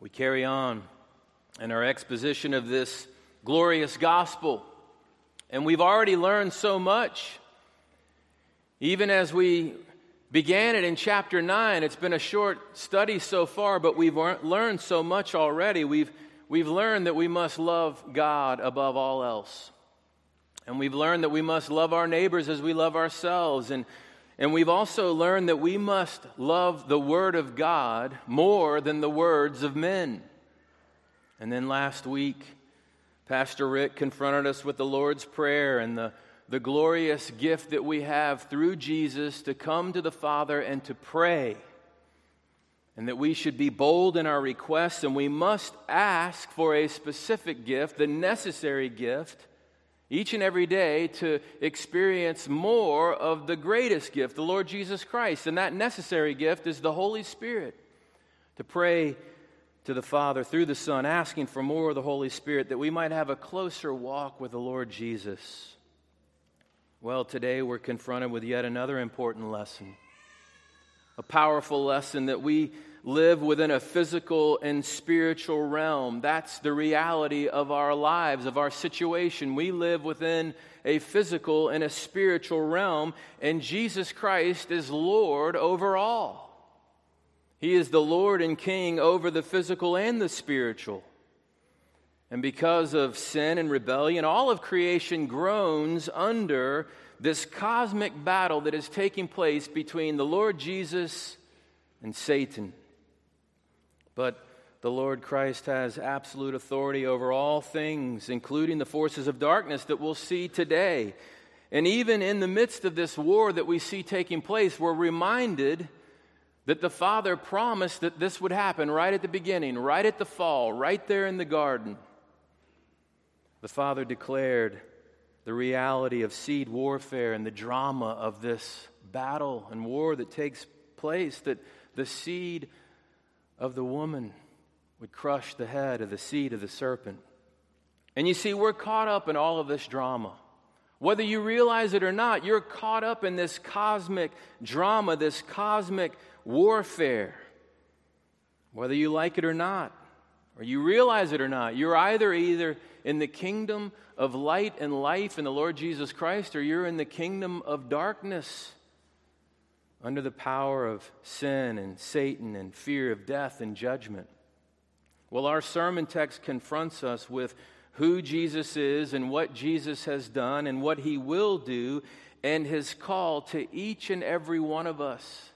We carry on in our exposition of this glorious gospel, and we've already learned so much. Even as we began it in chapter 9, it's been a short study so far, but we've learned so much already. We've, we've learned that we must love God above all else. And we've learned that we must love our neighbors as we love ourselves. And and we've also learned that we must love the Word of God more than the words of men. And then last week, Pastor Rick confronted us with the Lord's Prayer and the, the glorious gift that we have through Jesus to come to the Father and to pray. And that we should be bold in our requests and we must ask for a specific gift, the necessary gift each and every day to experience more of the greatest gift, the Lord Jesus Christ. And that necessary gift is the Holy Spirit. To pray to the Father through the Son, asking for more of the Holy Spirit that we might have a closer walk with the Lord Jesus. Well, today we're confronted with yet another important lesson. A powerful lesson that we live within a physical and spiritual realm. That's the reality of our lives, of our situation. We live within a physical and a spiritual realm, and Jesus Christ is Lord over all. He is the Lord and King over the physical and the spiritual. And because of sin and rebellion, all of creation groans under this cosmic battle that is taking place between the Lord Jesus and Satan. But the Lord Christ has absolute authority over all things, including the forces of darkness that we'll see today. And even in the midst of this war that we see taking place, we're reminded that the Father promised that this would happen right at the beginning, right at the fall, right there in the garden. The Father declared the reality of seed warfare and the drama of this battle and war that takes place, that the seed of the woman would crush the head of the seed of the serpent. And you see, we're caught up in all of this drama. Whether you realize it or not, you're caught up in this cosmic drama, this cosmic warfare. Whether you like it or not, or you realize it or not, you're either either in the kingdom of light and life in the Lord Jesus Christ, or you're in the kingdom of darkness under the power of sin and Satan and fear of death and judgment. Well, our sermon text confronts us with who Jesus is and what Jesus has done and what he will do, and his call to each and every one of us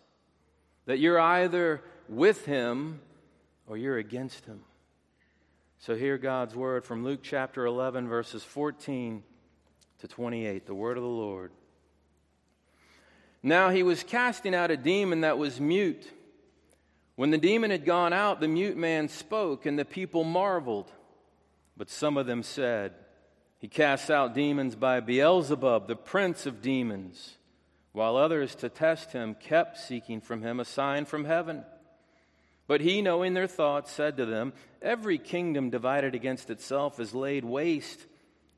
that you're either with him or you're against him. So, hear God's word from Luke chapter 11, verses 14 to 28, the word of the Lord. Now he was casting out a demon that was mute. When the demon had gone out, the mute man spoke, and the people marveled. But some of them said, He casts out demons by Beelzebub, the prince of demons, while others, to test him, kept seeking from him a sign from heaven. But he, knowing their thoughts, said to them, Every kingdom divided against itself is laid waste,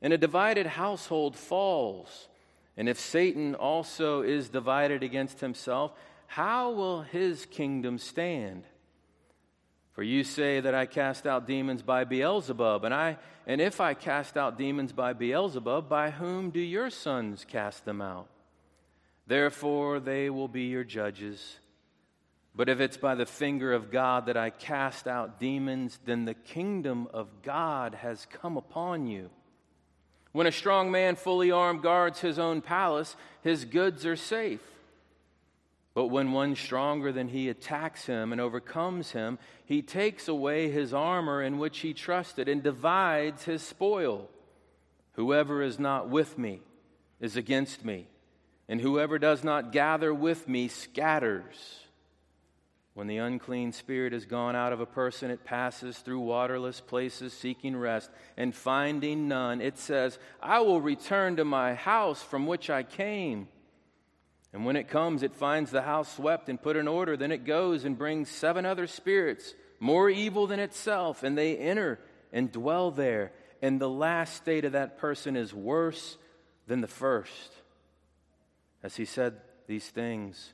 and a divided household falls. And if Satan also is divided against himself, how will his kingdom stand? For you say that I cast out demons by Beelzebub, and I and if I cast out demons by Beelzebub, by whom do your sons cast them out? Therefore they will be your judges. But if it's by the finger of God that I cast out demons, then the kingdom of God has come upon you. When a strong man fully armed guards his own palace, his goods are safe. But when one stronger than he attacks him and overcomes him, he takes away his armor in which he trusted and divides his spoil. Whoever is not with me is against me, and whoever does not gather with me scatters. When the unclean spirit has gone out of a person, it passes through waterless places seeking rest, and finding none, it says, I will return to my house from which I came. And when it comes, it finds the house swept and put in order. Then it goes and brings seven other spirits, more evil than itself, and they enter and dwell there. And the last state of that person is worse than the first. As he said these things,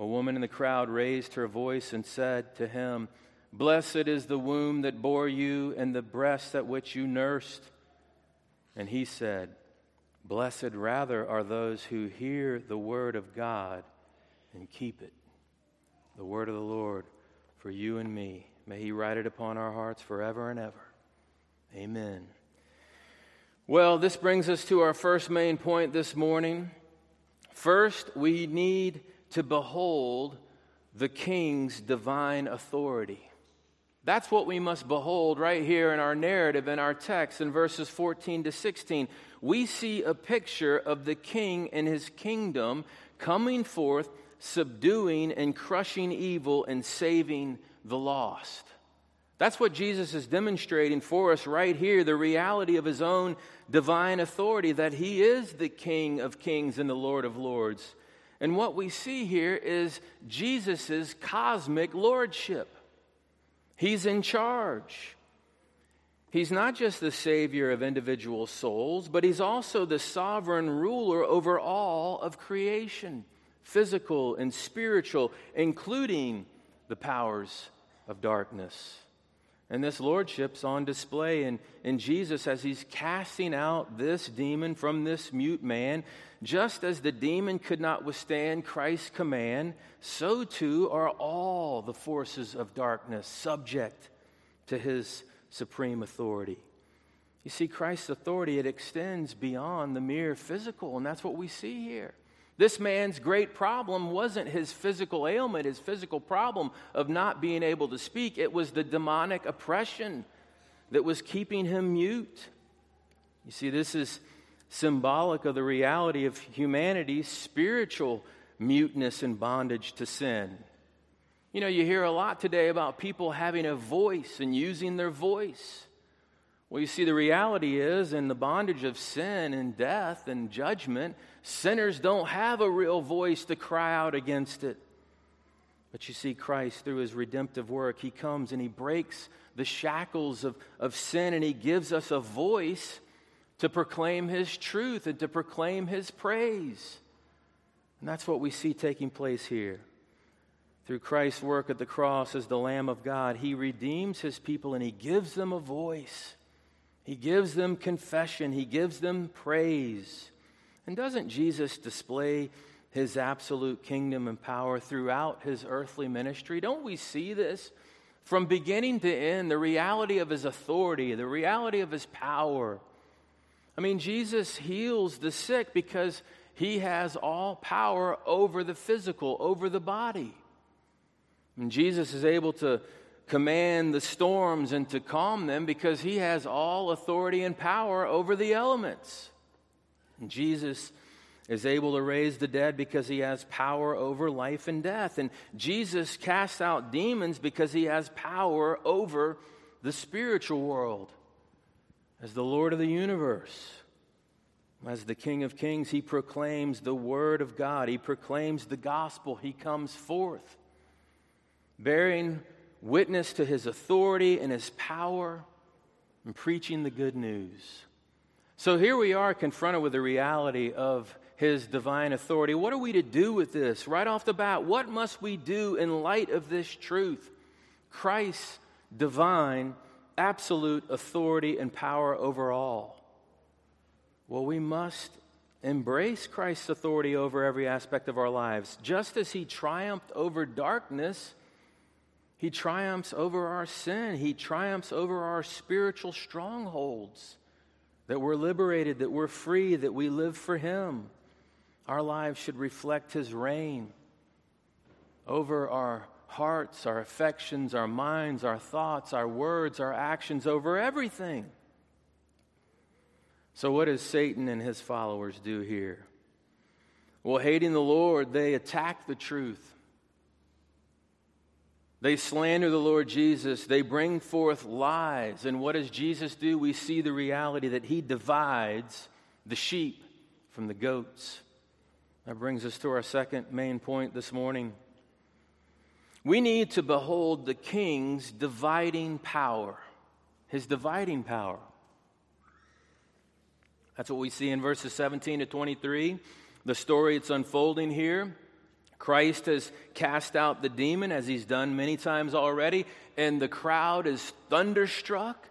a woman in the crowd raised her voice and said to him, Blessed is the womb that bore you and the breast at which you nursed. And he said, Blessed rather are those who hear the word of God and keep it. The word of the Lord for you and me. May he write it upon our hearts forever and ever. Amen. Well, this brings us to our first main point this morning. First, we need to behold the king's divine authority. That's what we must behold right here in our narrative, in our text, in verses 14 to 16. We see a picture of the king and his kingdom coming forth, subduing and crushing evil and saving the lost. That's what Jesus is demonstrating for us right here the reality of his own divine authority, that he is the King of kings and the Lord of lords. And what we see here is Jesus' cosmic lordship. He's in charge. He's not just the Savior of individual souls, but He's also the sovereign ruler over all of creation, physical and spiritual, including the powers of darkness. And this lordship's on display in, in Jesus as he's casting out this demon from this mute man. Just as the demon could not withstand Christ's command, so too are all the forces of darkness subject to his supreme authority. You see, Christ's authority, it extends beyond the mere physical, and that's what we see here. This man's great problem wasn't his physical ailment, his physical problem of not being able to speak. It was the demonic oppression that was keeping him mute. You see, this is symbolic of the reality of humanity's spiritual muteness and bondage to sin. You know, you hear a lot today about people having a voice and using their voice. Well, you see, the reality is in the bondage of sin and death and judgment, sinners don't have a real voice to cry out against it. But you see, Christ, through his redemptive work, he comes and he breaks the shackles of, of sin and he gives us a voice to proclaim his truth and to proclaim his praise. And that's what we see taking place here. Through Christ's work at the cross as the Lamb of God, he redeems his people and he gives them a voice. He gives them confession, he gives them praise. And doesn't Jesus display his absolute kingdom and power throughout his earthly ministry? Don't we see this from beginning to end? The reality of his authority, the reality of his power. I mean, Jesus heals the sick because he has all power over the physical, over the body. And Jesus is able to command the storms and to calm them because he has all authority and power over the elements. And Jesus is able to raise the dead because he has power over life and death. And Jesus casts out demons because he has power over the spiritual world. As the Lord of the universe, as the King of kings, he proclaims the word of God, he proclaims the gospel, he comes forth, bearing witness to his authority and his power and preaching the good news. So here we are confronted with the reality of his divine authority. What are we to do with this? Right off the bat, what must we do in light of this truth? Christ's divine, absolute authority and power over all. Well, we must embrace Christ's authority over every aspect of our lives. Just as he triumphed over darkness, he triumphs over our sin. He triumphs over our spiritual strongholds. That we're liberated, that we're free, that we live for Him. Our lives should reflect His reign over our hearts, our affections, our minds, our thoughts, our words, our actions, over everything. So, what does Satan and his followers do here? Well, hating the Lord, they attack the truth. They slander the Lord Jesus. They bring forth lies. And what does Jesus do? We see the reality that he divides the sheep from the goats. That brings us to our second main point this morning. We need to behold the king's dividing power, his dividing power. That's what we see in verses 17 to 23. The story it's unfolding here Christ has cast out the demon as he's done many times already, and the crowd is thunderstruck.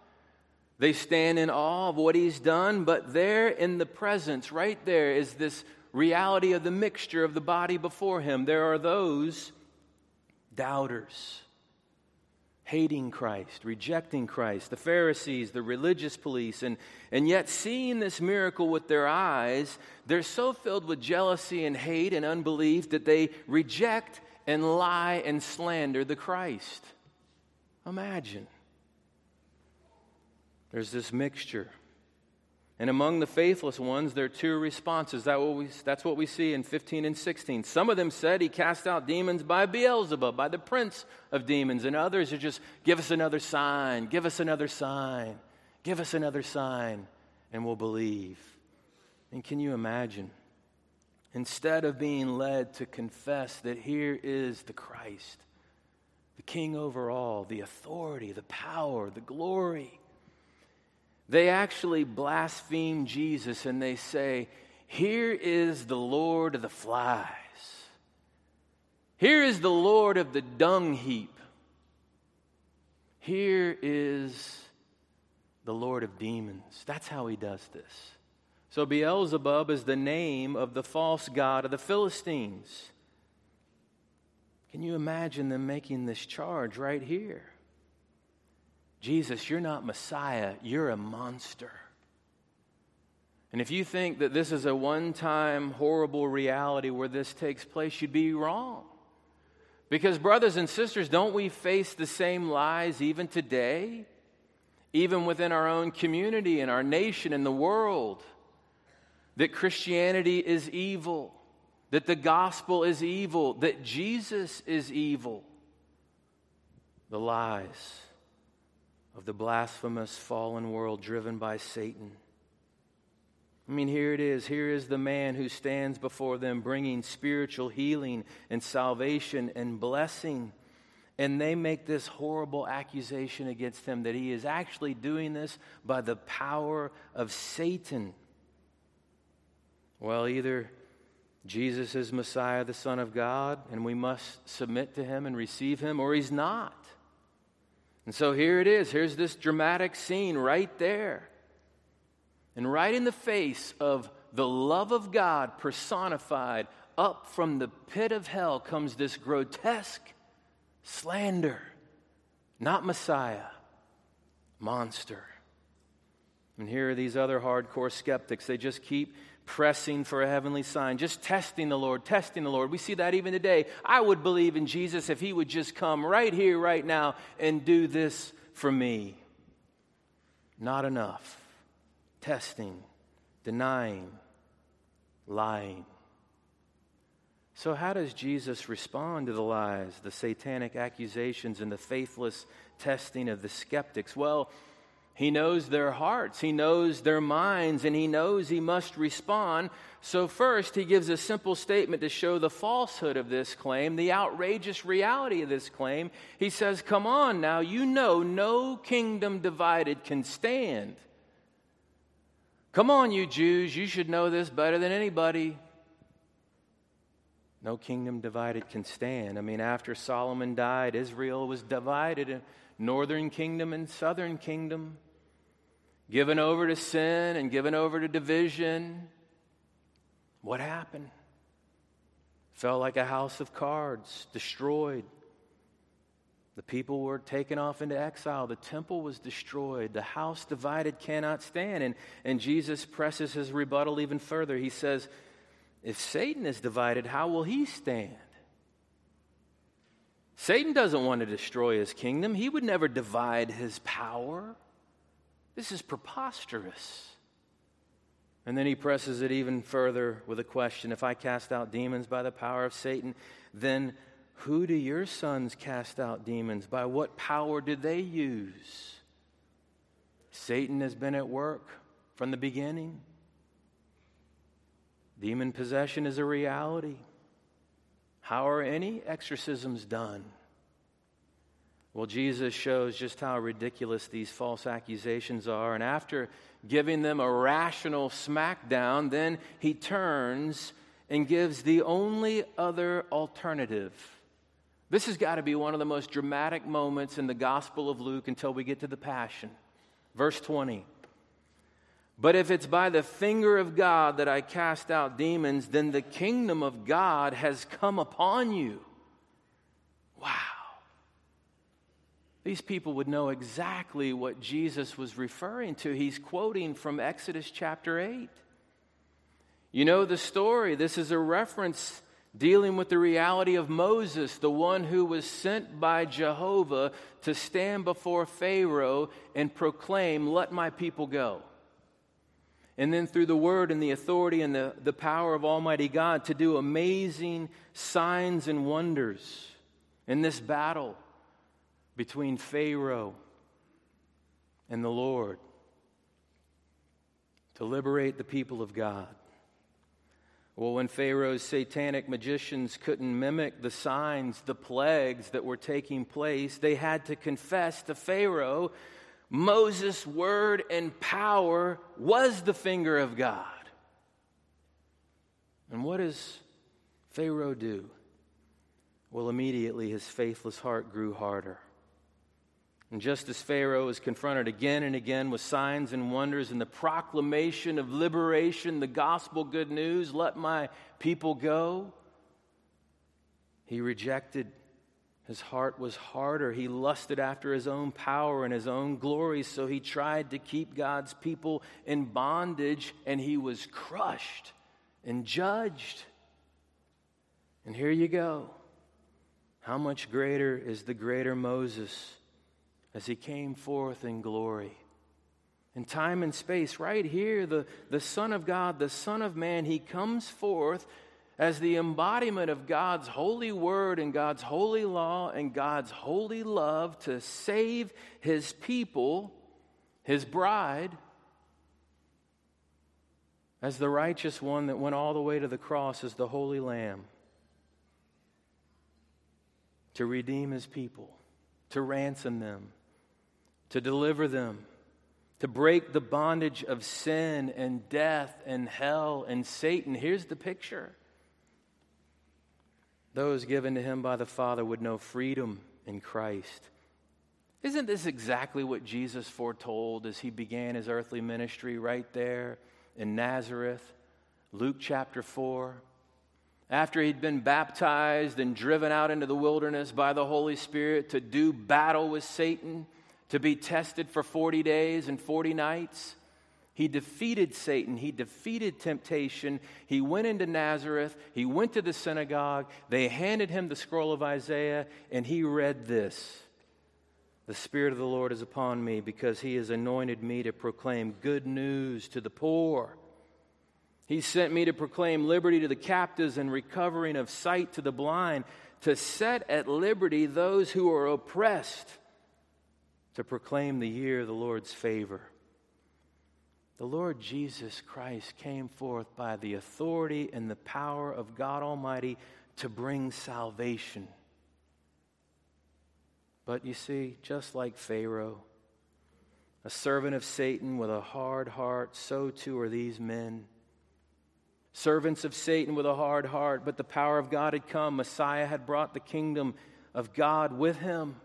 They stand in awe of what he's done, but there in the presence, right there, is this reality of the mixture of the body before him. There are those doubters hating Christ, rejecting Christ, the Pharisees, the religious police, and, and yet seeing this miracle with their eyes, they're so filled with jealousy and hate and unbelief that they reject and lie and slander the Christ. Imagine. There's this mixture. And among the faithless ones, there are two responses. That what we, that's what we see in 15 and 16. Some of them said he cast out demons by Beelzebub, by the prince of demons. And others are just, give us another sign, give us another sign, give us another sign, and we'll believe. And can you imagine? Instead of being led to confess that here is the Christ, the King over all, the authority, the power, the glory they actually blaspheme Jesus and they say, Here is the Lord of the flies. Here is the Lord of the dung heap. Here is the Lord of demons. That's how he does this. So Beelzebub is the name of the false god of the Philistines. Can you imagine them making this charge right here? Jesus, you're not Messiah, you're a monster. And if you think that this is a one time horrible reality where this takes place, you'd be wrong. Because, brothers and sisters, don't we face the same lies even today? Even within our own community and our nation and the world? That Christianity is evil, that the gospel is evil, that Jesus is evil. The lies of the blasphemous fallen world driven by Satan. I mean, here it is. Here is the man who stands before them bringing spiritual healing and salvation and blessing. And they make this horrible accusation against him that he is actually doing this by the power of Satan. Well, either Jesus is Messiah, the Son of God, and we must submit to him and receive him, or he's not. And so here it is. Here's this dramatic scene right there. And right in the face of the love of God personified, up from the pit of hell comes this grotesque slander. Not Messiah, monster. And here are these other hardcore skeptics. They just keep pressing for a heavenly sign, just testing the Lord, testing the Lord. We see that even today. I would believe in Jesus if he would just come right here, right now, and do this for me. Not enough. Testing, denying, lying. So, how does Jesus respond to the lies, the satanic accusations, and the faithless testing of the skeptics? Well, he knows their hearts, he knows their minds, and he knows he must respond. So, first, he gives a simple statement to show the falsehood of this claim, the outrageous reality of this claim. He says, Come on now, you know no kingdom divided can stand. Come on, you Jews, you should know this better than anybody. No kingdom divided can stand. I mean, after Solomon died, Israel was divided in northern kingdom and southern kingdom given over to sin and given over to division. What happened? Fell like a house of cards, destroyed. The people were taken off into exile. The temple was destroyed. The house divided cannot stand. And, and Jesus presses his rebuttal even further. He says, If Satan is divided, how will he stand? Satan doesn't want to destroy his kingdom, he would never divide his power. This is preposterous. And then he presses it even further with a question If I cast out demons by the power of Satan, then who do your sons cast out demons? By what power did they use? Satan has been at work from the beginning. Demon possession is a reality. How are any exorcisms done? Well, Jesus shows just how ridiculous these false accusations are. And after giving them a rational smackdown, then he turns and gives the only other alternative. This has got to be one of the most dramatic moments in the Gospel of Luke until we get to the Passion. Verse 20. But if it's by the finger of God that I cast out demons, then the kingdom of God has come upon you. These people would know exactly what Jesus was referring to. He's quoting from Exodus chapter 8. You know the story. This is a reference dealing with the reality of Moses, the one who was sent by Jehovah to stand before Pharaoh and proclaim, Let my people go. And then through the word and the authority and the, the power of Almighty God to do amazing signs and wonders in this battle between Pharaoh and the Lord to liberate the people of God. Well, when Pharaoh's satanic magicians couldn't mimic the signs, the plagues that were taking place, they had to confess to Pharaoh Moses' word and power was the finger of God. And what does Pharaoh do? Well, immediately his faithless heart grew harder. And just as Pharaoh is confronted again and again with signs and wonders and the proclamation of liberation, the gospel good news, let my people go, he rejected. His heart was harder. He lusted after his own power and his own glory, so he tried to keep God's people in bondage, and he was crushed and judged. And here you go. How much greater is the greater Moses? As he came forth in glory. In time and space, right here, the, the Son of God, the Son of Man, he comes forth as the embodiment of God's holy word and God's holy law and God's holy love to save his people, his bride, as the righteous one that went all the way to the cross as the holy lamb to redeem his people, to ransom them to deliver them, to break the bondage of sin and death and hell and Satan. Here's the picture those given to him by the Father would know freedom in Christ. Isn't this exactly what Jesus foretold as he began his earthly ministry right there in Nazareth? Luke chapter 4. After he'd been baptized and driven out into the wilderness by the Holy Spirit to do battle with Satan, to be tested for 40 days and 40 nights. He defeated Satan. He defeated temptation. He went into Nazareth. He went to the synagogue. They handed him the scroll of Isaiah, and he read this The Spirit of the Lord is upon me because he has anointed me to proclaim good news to the poor. He sent me to proclaim liberty to the captives and recovering of sight to the blind, to set at liberty those who are oppressed to proclaim the year of the Lord's favor. The Lord Jesus Christ came forth by the authority and the power of God Almighty to bring salvation. But you see, just like Pharaoh, a servant of Satan with a hard heart, so too are these men. Servants of Satan with a hard heart, but the power of God had come. Messiah had brought the kingdom of God with him.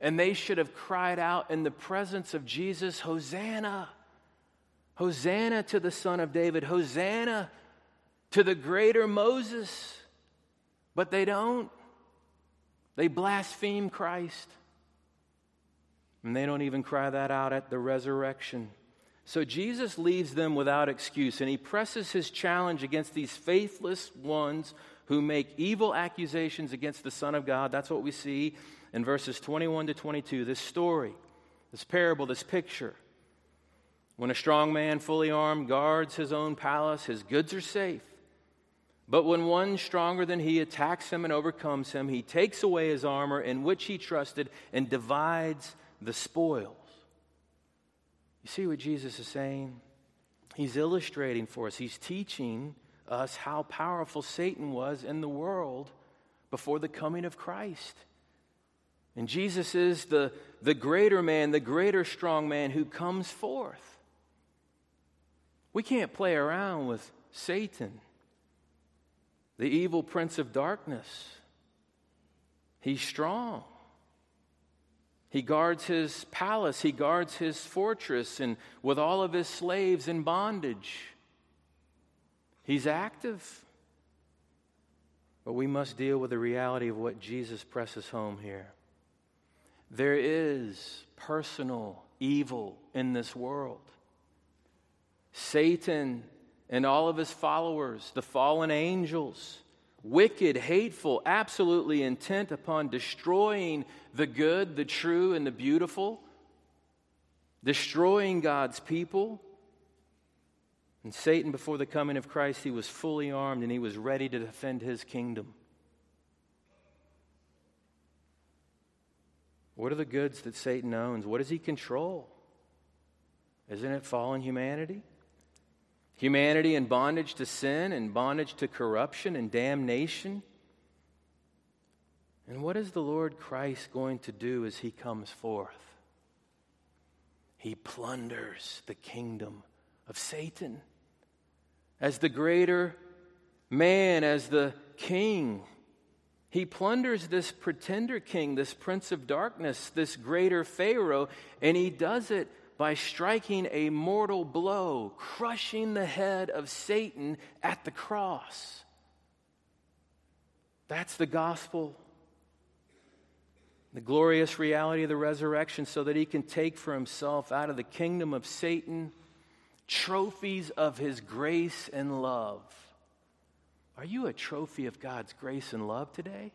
And they should have cried out in the presence of Jesus, Hosanna! Hosanna to the Son of David! Hosanna to the greater Moses! But they don't. They blaspheme Christ. And they don't even cry that out at the resurrection. So Jesus leaves them without excuse, and he presses his challenge against these faithless ones who make evil accusations against the Son of God. That's what we see in verses 21 to 22, this story, this parable, this picture. When a strong man, fully armed, guards his own palace, his goods are safe. But when one stronger than he attacks him and overcomes him, he takes away his armor in which he trusted and divides the spoils. You see what Jesus is saying? He's illustrating for us, he's teaching us how powerful Satan was in the world before the coming of Christ. And Jesus is the, the greater man, the greater strong man who comes forth. We can't play around with Satan. the evil prince of darkness. He's strong. He guards his palace, he guards his fortress, and with all of his slaves in bondage. He's active. But we must deal with the reality of what Jesus presses home here. There is personal evil in this world. Satan and all of his followers, the fallen angels, wicked, hateful, absolutely intent upon destroying the good, the true, and the beautiful, destroying God's people. And Satan, before the coming of Christ, he was fully armed and he was ready to defend his kingdom. What are the goods that Satan owns? What does he control? Isn't it fallen humanity? Humanity in bondage to sin and bondage to corruption and damnation. And what is the Lord Christ going to do as he comes forth? He plunders the kingdom of Satan. As the greater man, as the king, he plunders this pretender king, this prince of darkness, this greater Pharaoh, and he does it by striking a mortal blow, crushing the head of Satan at the cross. That's the gospel. The glorious reality of the resurrection, so that he can take for himself out of the kingdom of Satan trophies of his grace and love. Are you a trophy of God's grace and love today?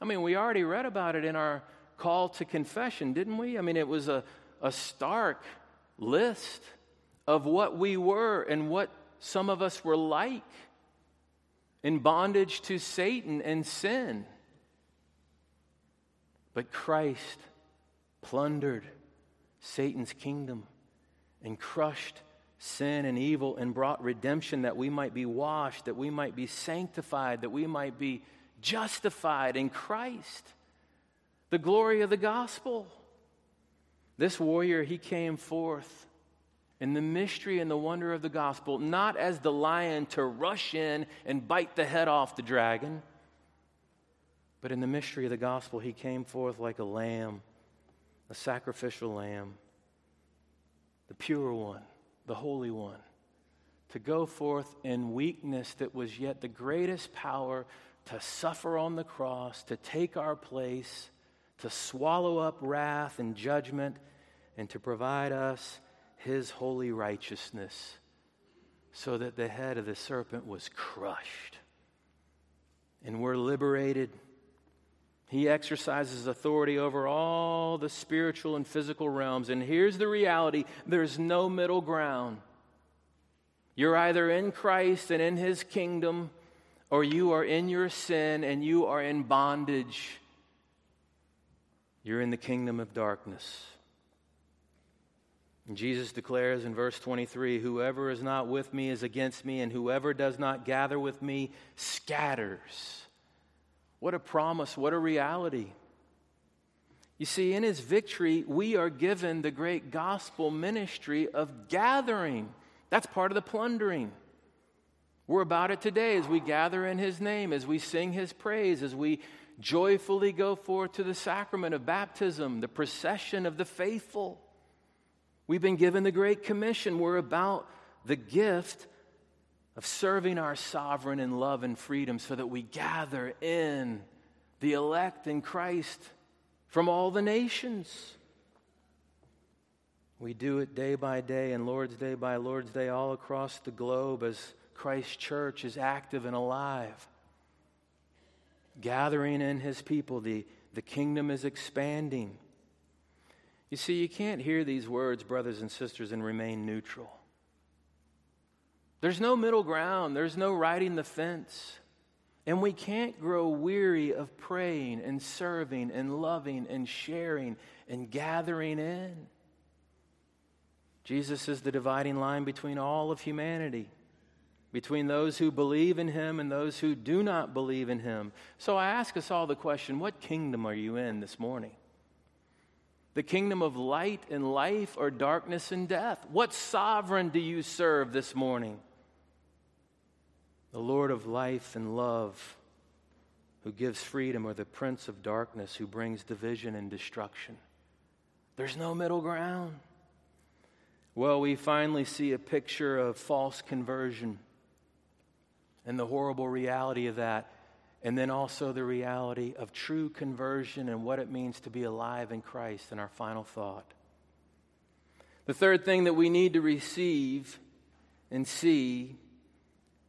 I mean, we already read about it in our call to confession, didn't we? I mean, it was a, a stark list of what we were and what some of us were like in bondage to Satan and sin. But Christ plundered Satan's kingdom and crushed sin and evil and brought redemption that we might be washed, that we might be sanctified, that we might be justified in Christ. The glory of the gospel. This warrior, he came forth in the mystery and the wonder of the gospel, not as the lion to rush in and bite the head off the dragon, but in the mystery of the gospel, he came forth like a lamb, a sacrificial lamb, the pure one, the holy one, to go forth in weakness that was yet the greatest power to suffer on the cross, to take our place to swallow up wrath and judgment, and to provide us his holy righteousness, so that the head of the serpent was crushed. And we're liberated. He exercises authority over all the spiritual and physical realms. And here's the reality there's no middle ground. You're either in Christ and in his kingdom, or you are in your sin and you are in bondage you're in the kingdom of darkness. And Jesus declares in verse 23 Whoever is not with me is against me, and whoever does not gather with me scatters. What a promise, what a reality. You see, in his victory, we are given the great gospel ministry of gathering. That's part of the plundering. We're about it today as we gather in his name, as we sing his praise, as we joyfully go forth to the sacrament of baptism, the procession of the faithful. We've been given the Great Commission. We're about the gift of serving our sovereign in love and freedom so that we gather in the elect in Christ from all the nations. We do it day by day and Lord's Day by Lord's Day all across the globe as Christ's church is active and alive gathering in his people. The, the kingdom is expanding. You see, you can't hear these words, brothers and sisters, and remain neutral. There's no middle ground, there's no riding the fence. And we can't grow weary of praying and serving and loving and sharing and gathering in. Jesus is the dividing line between all of humanity between those who believe in him and those who do not believe in him. So I ask us all the question what kingdom are you in this morning? The kingdom of light and life or darkness and death? What sovereign do you serve this morning? The Lord of life and love, who gives freedom, or the Prince of darkness, who brings division and destruction. There's no middle ground. Well, we finally see a picture of false conversion and the horrible reality of that, and then also the reality of true conversion and what it means to be alive in Christ in our final thought. The third thing that we need to receive and see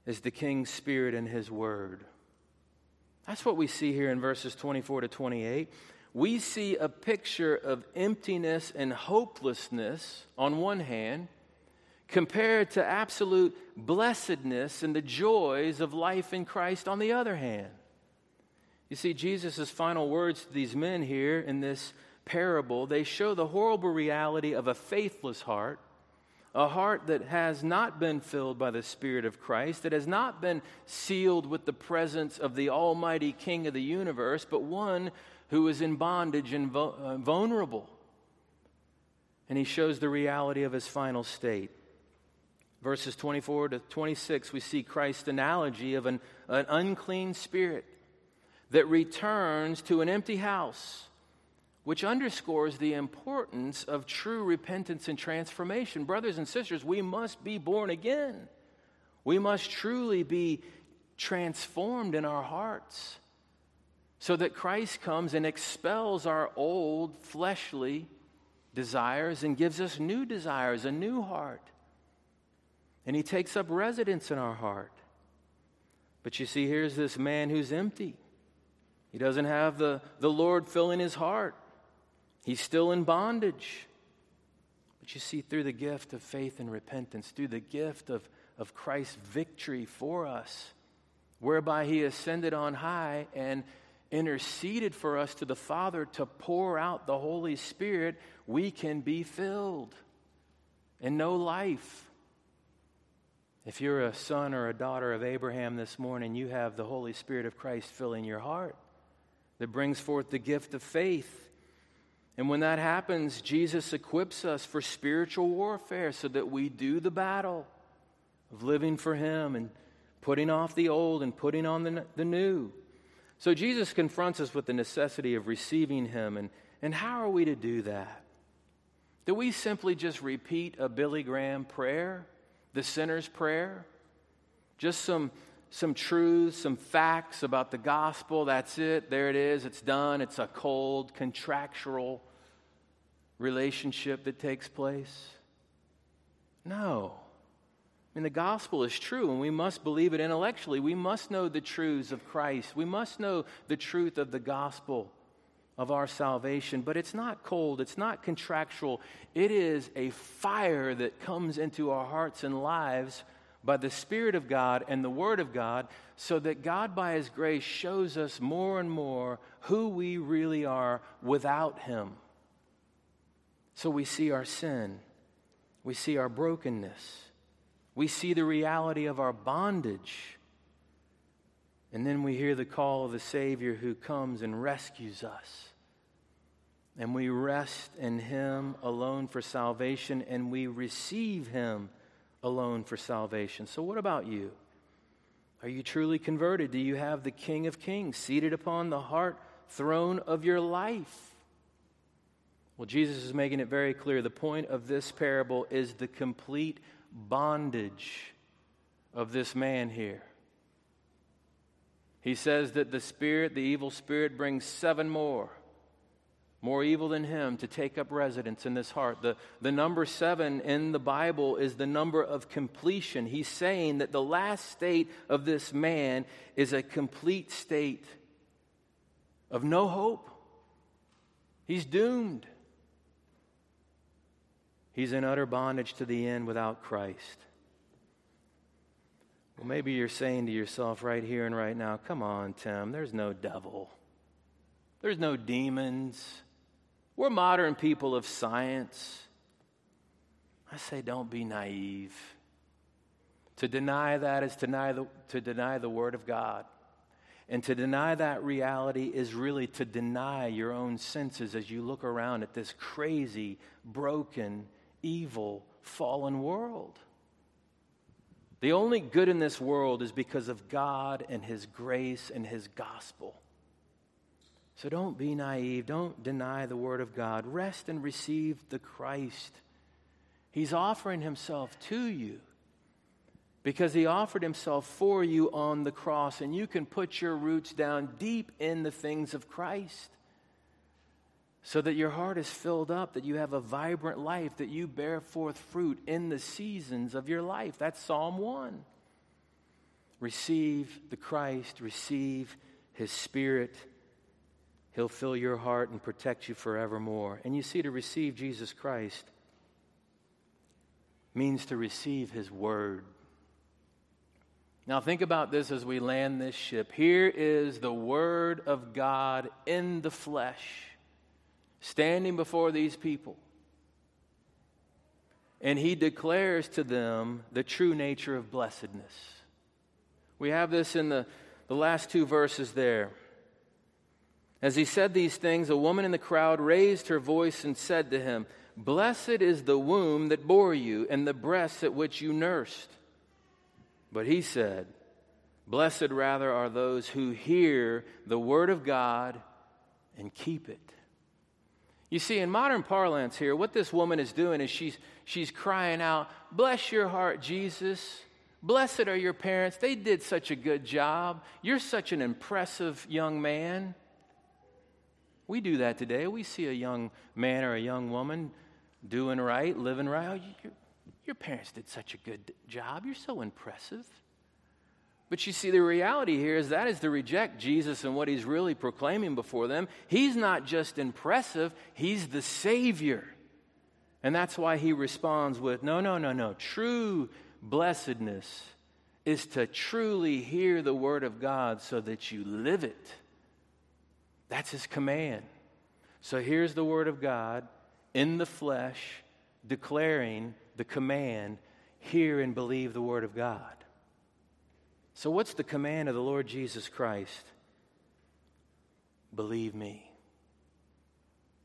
is the King's Spirit and His Word. That's what we see here in verses 24 to 28. We see a picture of emptiness and hopelessness on one hand, compared to absolute blessedness and the joys of life in Christ on the other hand. You see, Jesus' final words to these men here in this parable, they show the horrible reality of a faithless heart a heart that has not been filled by the Spirit of Christ, that has not been sealed with the presence of the Almighty King of the universe, but one who is in bondage and uh, vulnerable. And he shows the reality of his final state. Verses 24 to 26, we see Christ's analogy of an, an unclean spirit that returns to an empty house which underscores the importance of true repentance and transformation. Brothers and sisters, we must be born again. We must truly be transformed in our hearts so that Christ comes and expels our old fleshly desires and gives us new desires, a new heart. And He takes up residence in our heart. But you see, here's this man who's empty. He doesn't have the, the Lord filling his heart. He's still in bondage. But you see, through the gift of faith and repentance, through the gift of, of Christ's victory for us, whereby he ascended on high and interceded for us to the Father to pour out the Holy Spirit, we can be filled and know life. If you're a son or a daughter of Abraham this morning, you have the Holy Spirit of Christ filling your heart that brings forth the gift of faith and when that happens, Jesus equips us for spiritual warfare so that we do the battle of living for Him and putting off the old and putting on the, the new. So Jesus confronts us with the necessity of receiving Him. And, and how are we to do that? Do we simply just repeat a Billy Graham prayer, the sinner's prayer? Just some, some truths, some facts about the gospel. That's it. There it is. It's done. It's a cold, contractual relationship that takes place? No. I mean, the gospel is true, and we must believe it intellectually. We must know the truths of Christ. We must know the truth of the gospel of our salvation. But it's not cold, it's not contractual. It is a fire that comes into our hearts and lives by the Spirit of God and the Word of God, so that God, by His grace, shows us more and more who we really are without Him. So we see our sin, we see our brokenness, we see the reality of our bondage. And then we hear the call of the Savior who comes and rescues us. And we rest in Him alone for salvation, and we receive Him alone for salvation. So, what about you? Are you truly converted? Do you have the King of Kings seated upon the heart throne of your life? Well, Jesus is making it very clear. The point of this parable is the complete bondage of this man here. He says that the spirit, the evil spirit, brings seven more, more evil than him, to take up residence in this heart. The, the number seven in the Bible is the number of completion. He's saying that the last state of this man is a complete state of no hope. He's doomed. He's in utter bondage to the end without Christ. Well, maybe you're saying to yourself right here and right now, come on, Tim, there's no devil. There's no demons. We're modern people of science. I say, don't be naive. To deny that is to deny the, to deny the Word of God. And to deny that reality is really to deny your own senses as you look around at this crazy, broken, evil, fallen world. The only good in this world is because of God and His grace and His gospel. So don't be naive. Don't deny the Word of God. Rest and receive the Christ. He's offering Himself to you because He offered Himself for you on the cross, and you can put your roots down deep in the things of Christ so that your heart is filled up, that you have a vibrant life, that you bear forth fruit in the seasons of your life. That's Psalm 1. Receive the Christ, receive His Spirit. He'll fill your heart and protect you forevermore. And you see, to receive Jesus Christ means to receive His Word. Now, think about this as we land this ship. Here is the Word of God in the flesh standing before these people. And he declares to them the true nature of blessedness. We have this in the, the last two verses there. As he said these things, a woman in the crowd raised her voice and said to him, Blessed is the womb that bore you and the breasts at which you nursed. But he said, Blessed rather are those who hear the word of God and keep it. You see, in modern parlance here, what this woman is doing is she's, she's crying out, Bless your heart, Jesus. Blessed are your parents. They did such a good job. You're such an impressive young man. We do that today. We see a young man or a young woman doing right, living right. Oh, your, your parents did such a good job. You're so impressive. But you see, the reality here is that is to reject Jesus and what he's really proclaiming before them. He's not just impressive, he's the Savior. And that's why he responds with no, no, no, no. True blessedness is to truly hear the Word of God so that you live it. That's his command. So here's the Word of God in the flesh declaring the command hear and believe the Word of God. So, what's the command of the Lord Jesus Christ? Believe me.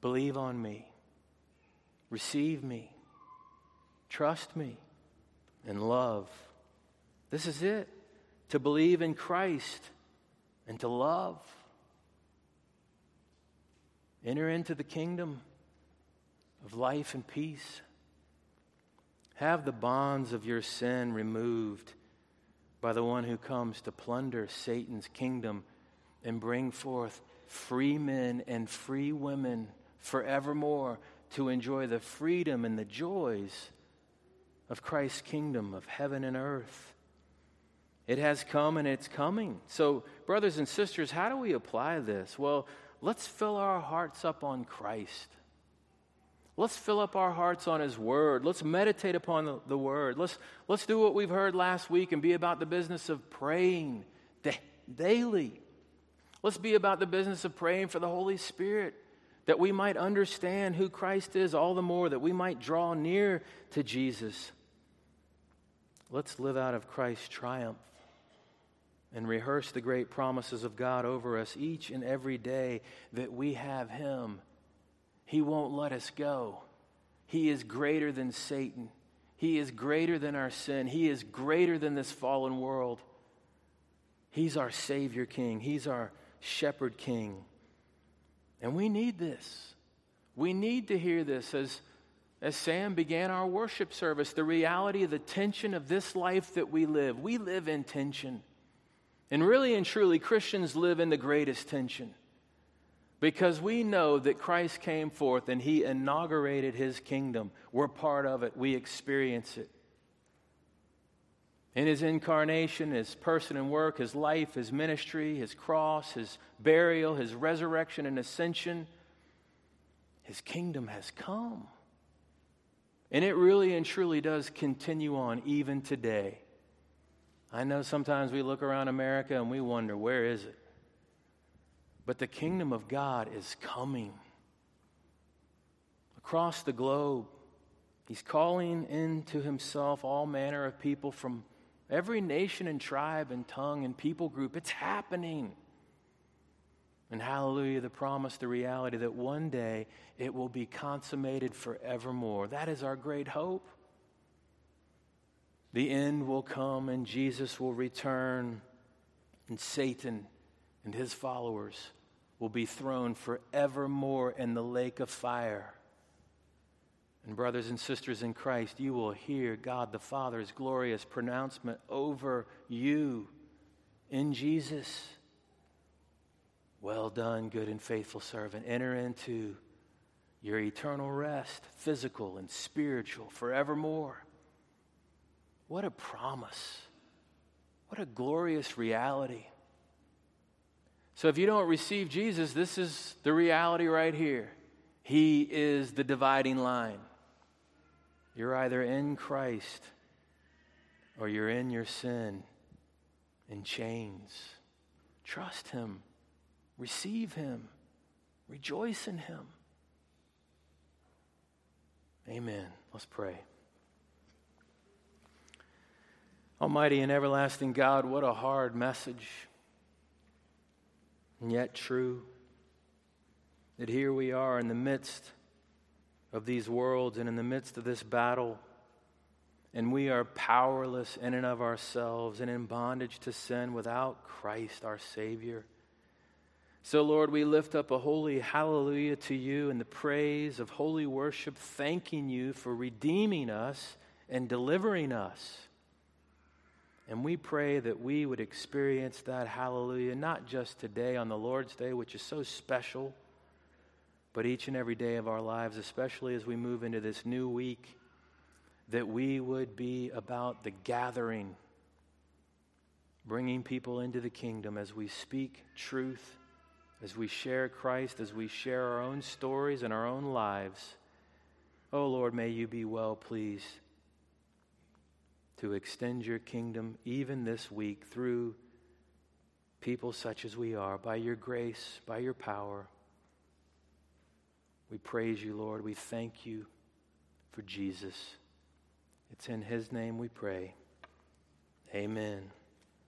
Believe on me. Receive me. Trust me. And love. This is it. To believe in Christ and to love. Enter into the kingdom of life and peace. Have the bonds of your sin removed by the one who comes to plunder Satan's kingdom and bring forth free men and free women forevermore to enjoy the freedom and the joys of Christ's kingdom of heaven and earth. It has come and it's coming. So, brothers and sisters, how do we apply this? Well, let's fill our hearts up on Christ. Let's fill up our hearts on His Word. Let's meditate upon the, the, Word. Let's, let's do what we've heard last week and be about the business of praying da- daily. Let's be about the business of praying for the Holy Spirit that we might understand who Christ is all the more, that we might draw near to Jesus. Let's live out of Christ's triumph and rehearse the great promises of God over us each and every day that we have Him he won't let us go. He is greater than Satan. He is greater than our sin. He is greater than this fallen world. He's our Savior King. He's our Shepherd King. And we need this. We need to hear this as, as Sam began our worship service the reality of the tension of this life that we live. We live in tension. And really and truly, Christians live in the greatest tension because we know that Christ came forth and he inaugurated his kingdom. We're part of it, we experience it. In his incarnation, his person and work, his life, his ministry, his cross, his burial, his resurrection and ascension, his kingdom has come. And it really and truly does continue on even today. I know sometimes we look around America and we wonder, where is it? But the kingdom of God is coming across the globe. He's calling into himself all manner of people from every nation and tribe and tongue and people group. It's happening. And hallelujah, the promise, the reality that one day it will be consummated forevermore. That is our great hope. The end will come and Jesus will return, and Satan and his followers will be thrown forevermore in the lake of fire. And, brothers and sisters in Christ, you will hear God the Father's glorious pronouncement over you in Jesus. Well done, good and faithful servant. Enter into your eternal rest, physical and spiritual, forevermore. What a promise. What a glorious reality. So, if you don't receive Jesus, this is the reality right here. He is the dividing line. You're either in Christ or you're in your sin in chains. Trust Him, receive Him, rejoice in Him. Amen. Let's pray. Almighty and everlasting God, what a hard message, and yet true. That here we are in the midst of these worlds and in the midst of this battle, and we are powerless in and of ourselves and in bondage to sin without Christ, our Savior. So, Lord, we lift up a holy hallelujah to you in the praise of holy worship, thanking you for redeeming us and delivering us. And we pray that we would experience that hallelujah, not just today on the Lord's Day, which is so special, but each and every day of our lives, especially as we move into this new week, that we would be about the gathering, bringing people into the kingdom as we speak truth, as we share Christ, as we share our own stories and our own lives. Oh Lord, may you be well pleased to extend your kingdom even this week through people such as we are, by your grace, by your power. We praise you, Lord. We thank you for Jesus. It's in his name we pray. Amen.